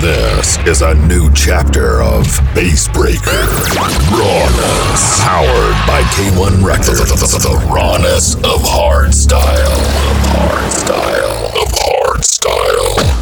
This is a new chapter of Bassbreaker. Rawness. Powered by K1 Recordz. The rawness of hardstyle. Of hardstyle. Of hardstyle. You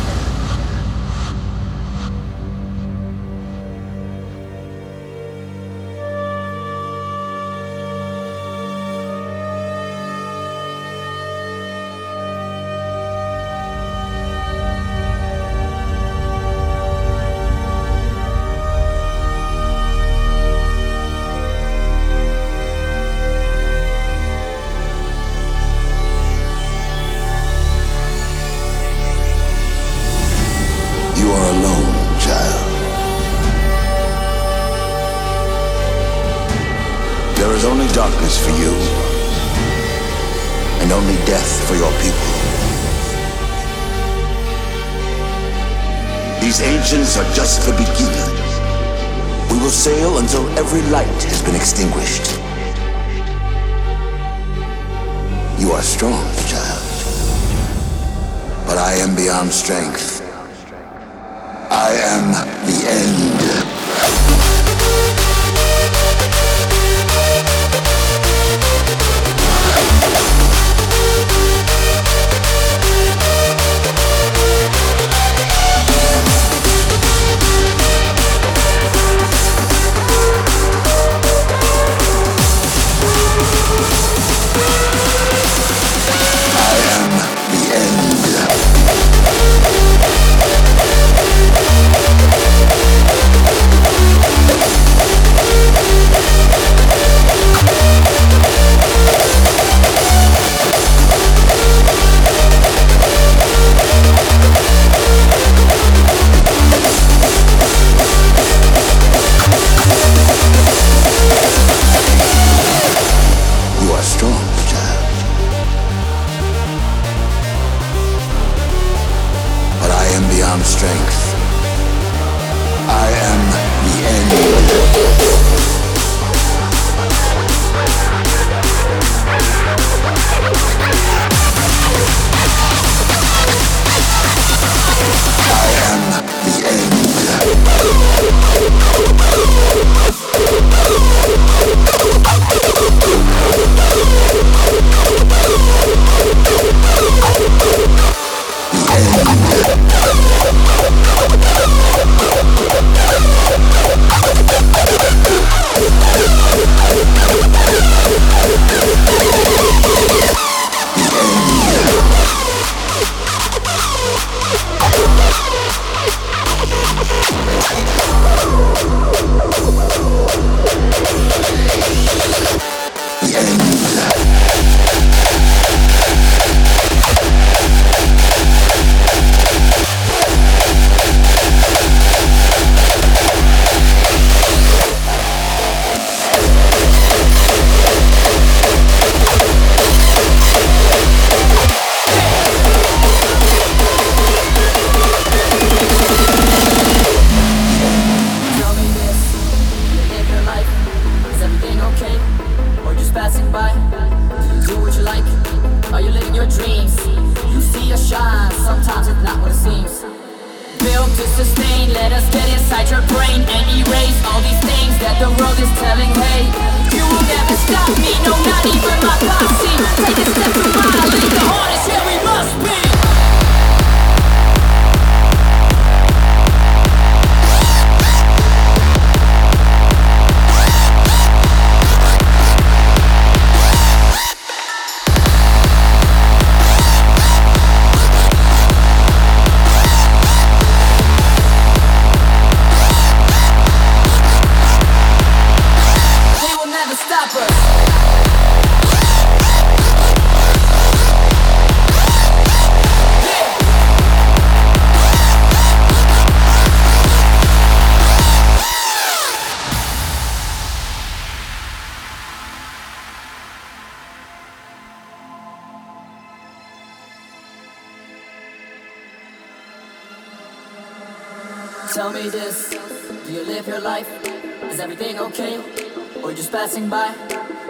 passing by?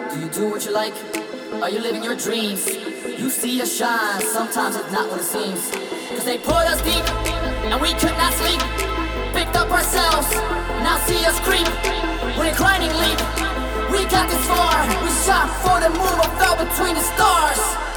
Do you do what you like? Are you living your dreams? You see a shine, sometimes it's not what it seems. Cause they put us deep, and we could not sleep. picked up ourselves. Now see us creep. We're grinding leap. We got this far. We shot for the moon, fell between the stars.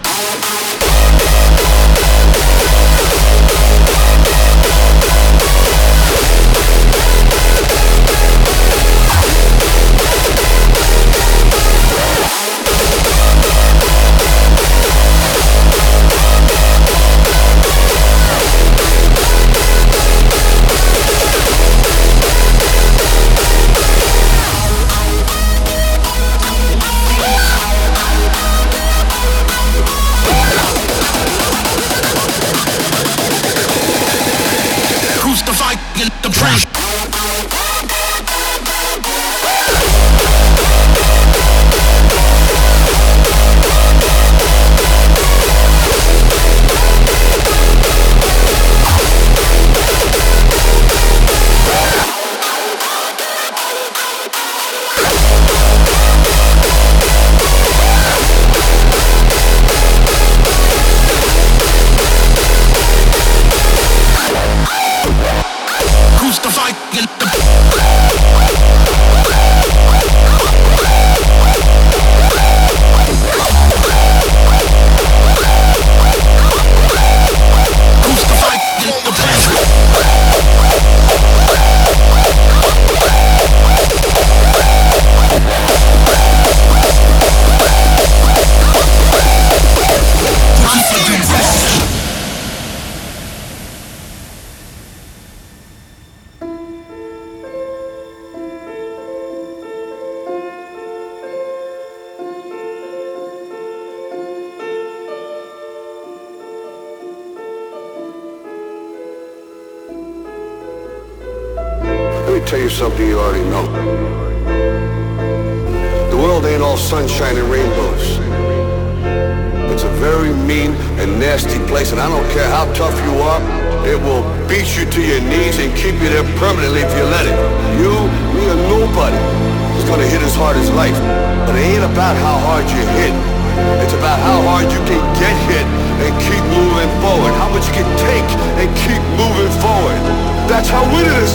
win it this.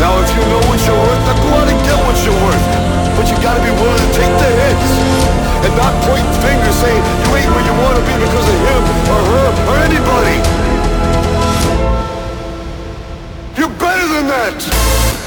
Now, if you know what you're worth, then go out and get what you're worth. But you gotta be willing to take the hits and not point fingers saying you ain't where you wanna be because of him or her or anybody. You're better than that!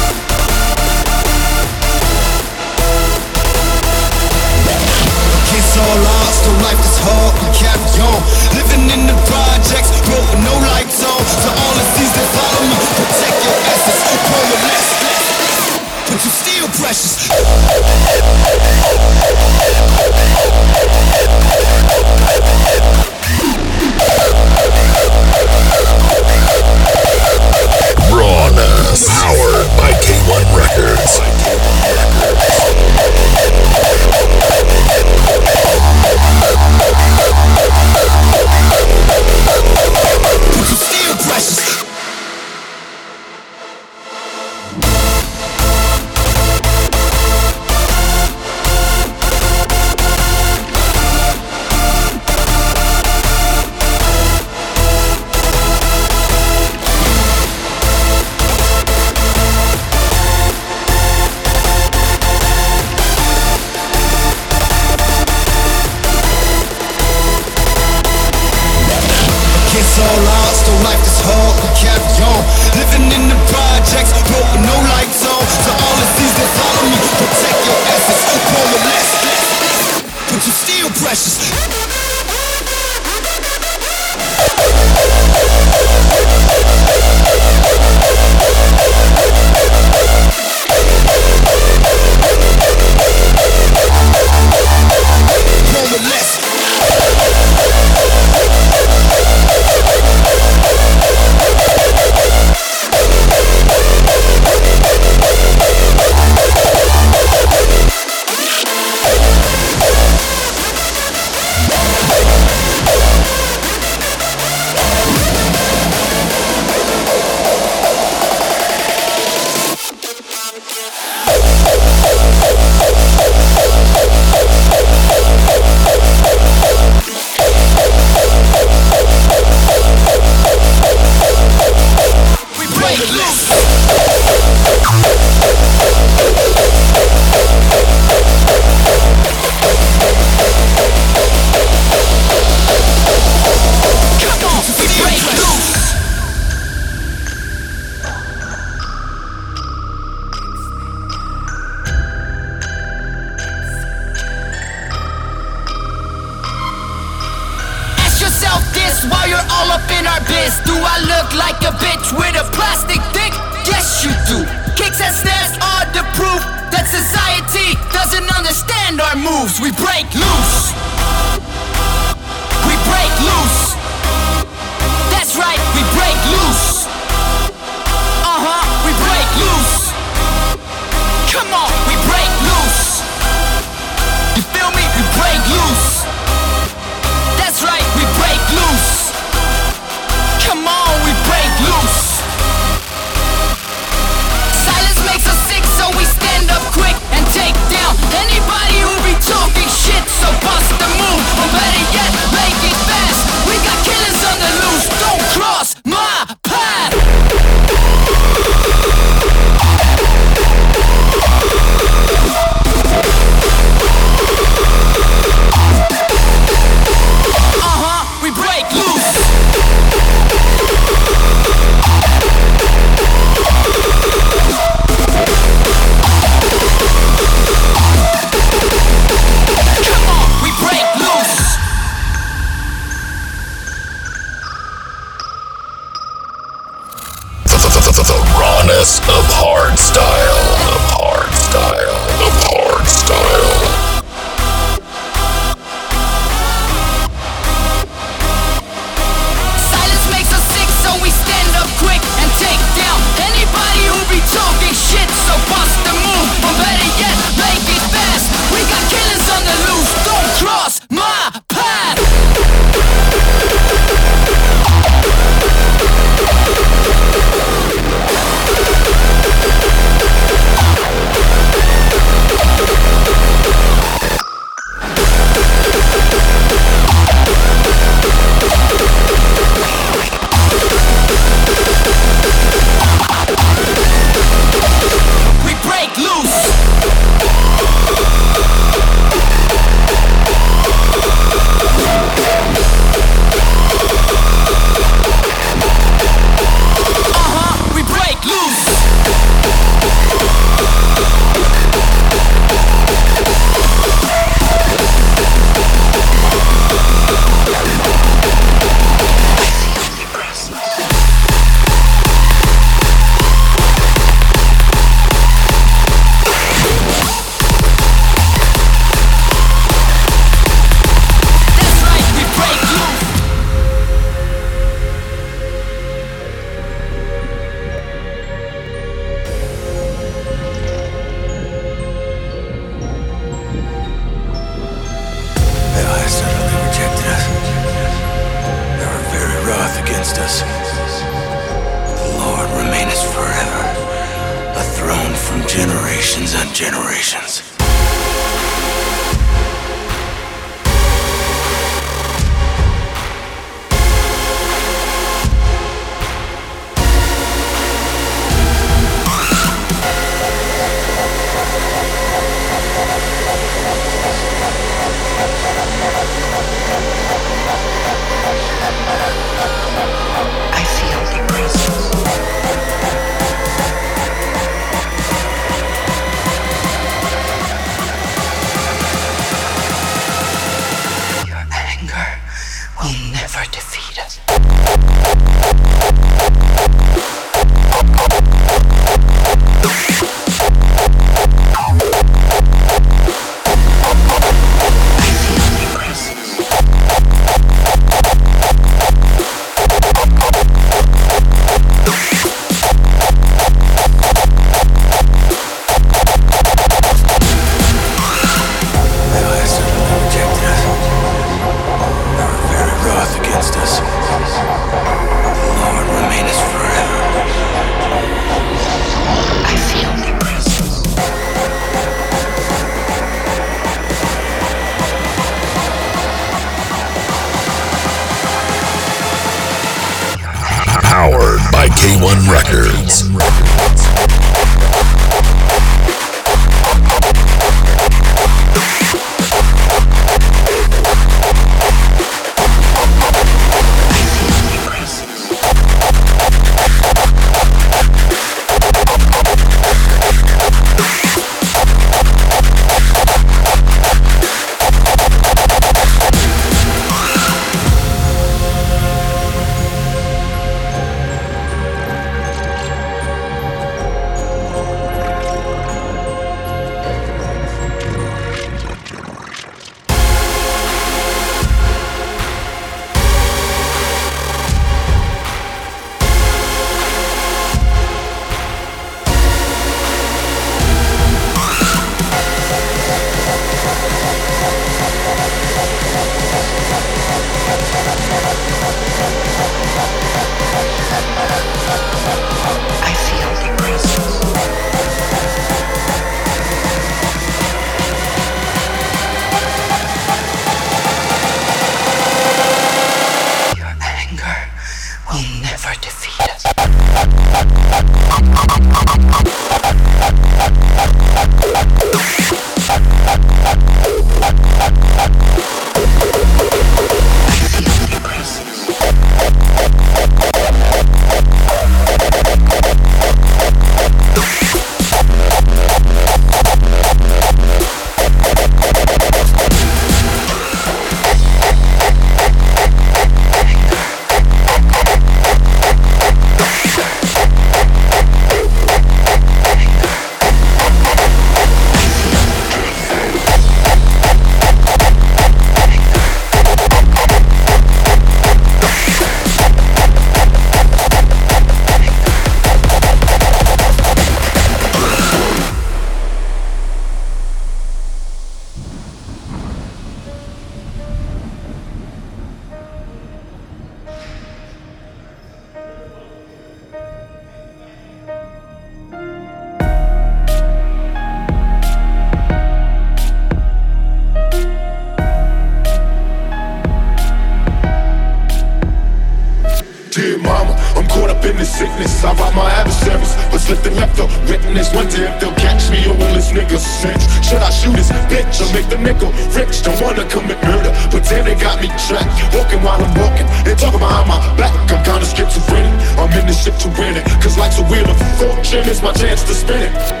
my adversaries. What's lifting left the Witness, wonder if they'll catch me or will this nigga snitch? Should I shoot this bitch or make the nickel rich? Don't wanna commit murder, but damn they got me trapped. Walking while I'm walking, they talking behind my back. I'm kinda schizophrenic, I'm in this shit to win it. Cause life's a wheel of fortune, it's my chance to spin it.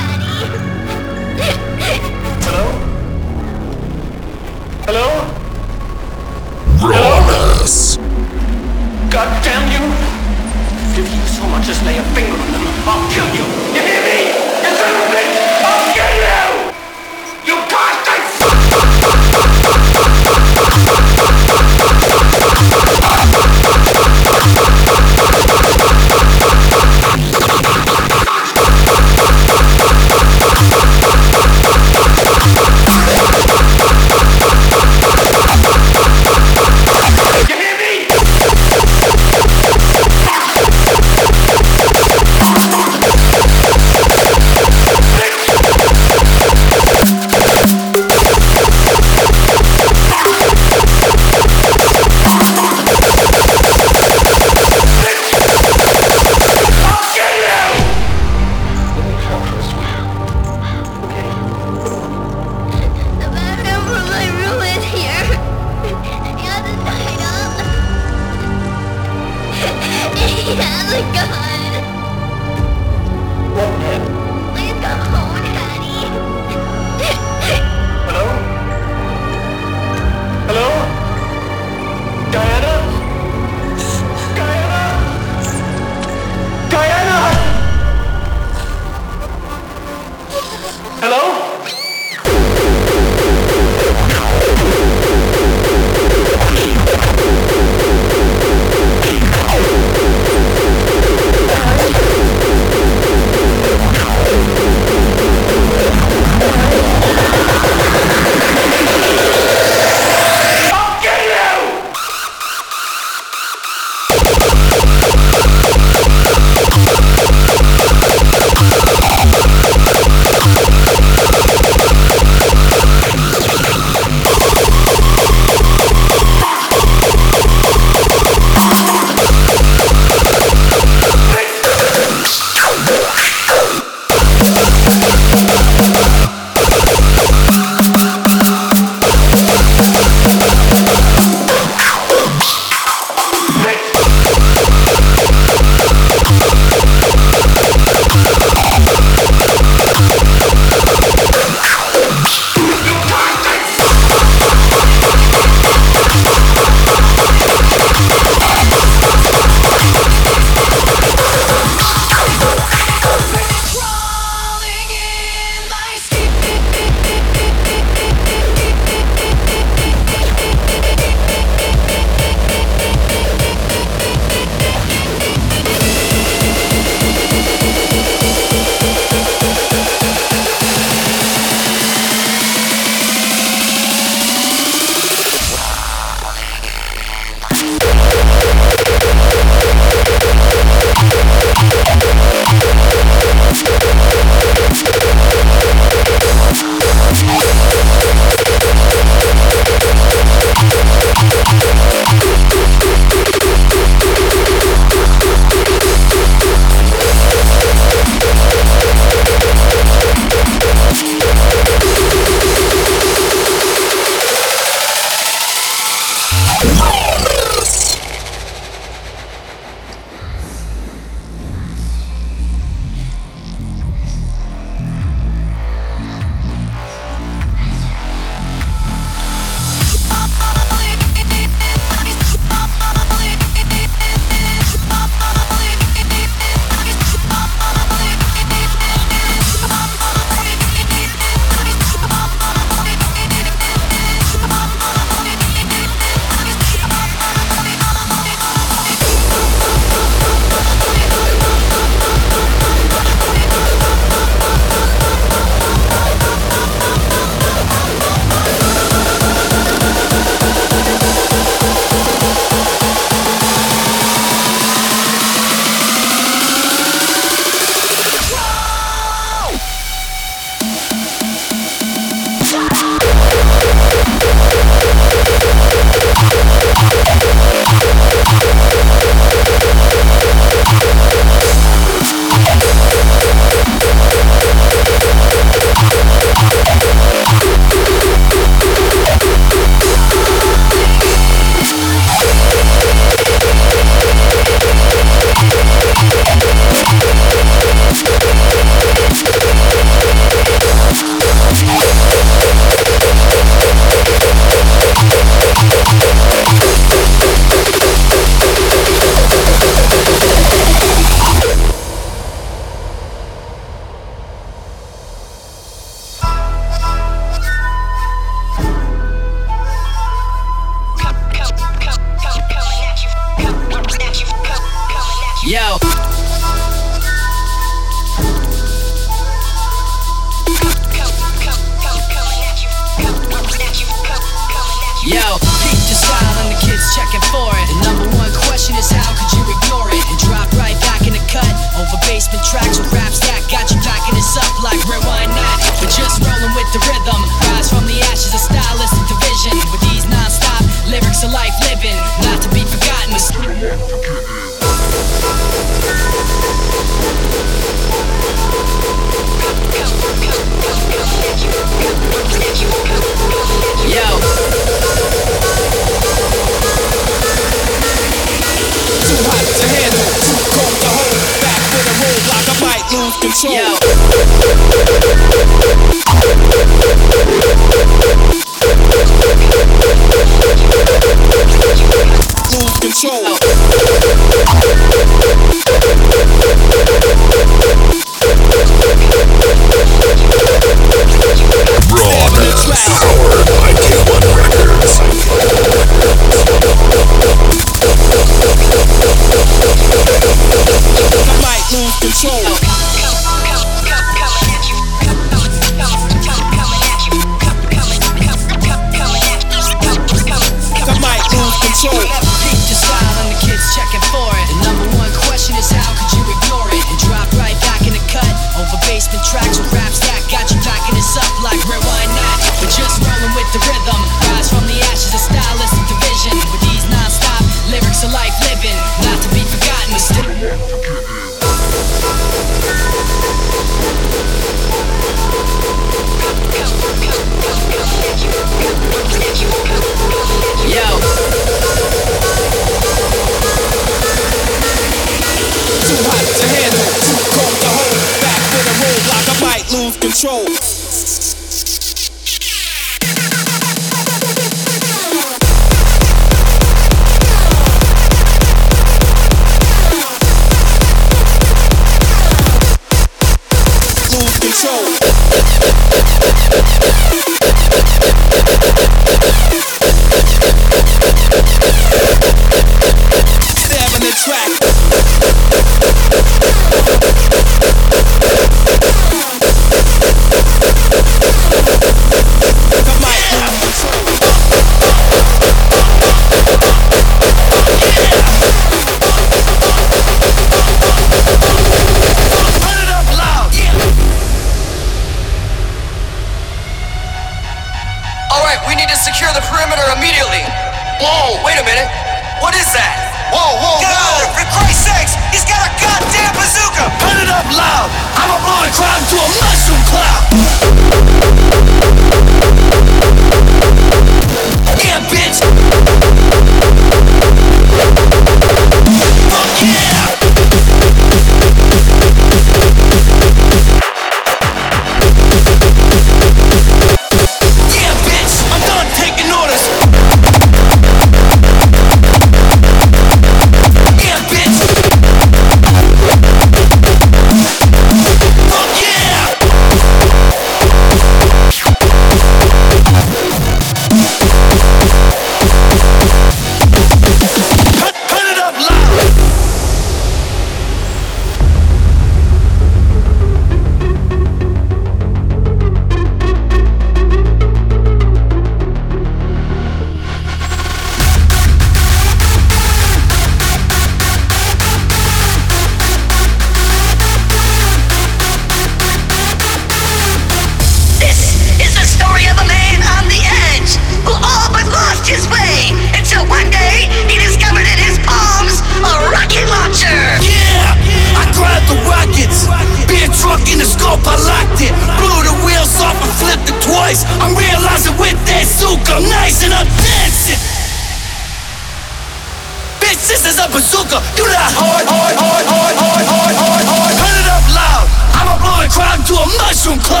bazooka do that hard, hard, hard, hard, hard, hard, hard, hard. Turn it up loud. I'ma blow the crowd into a mushroom cloud.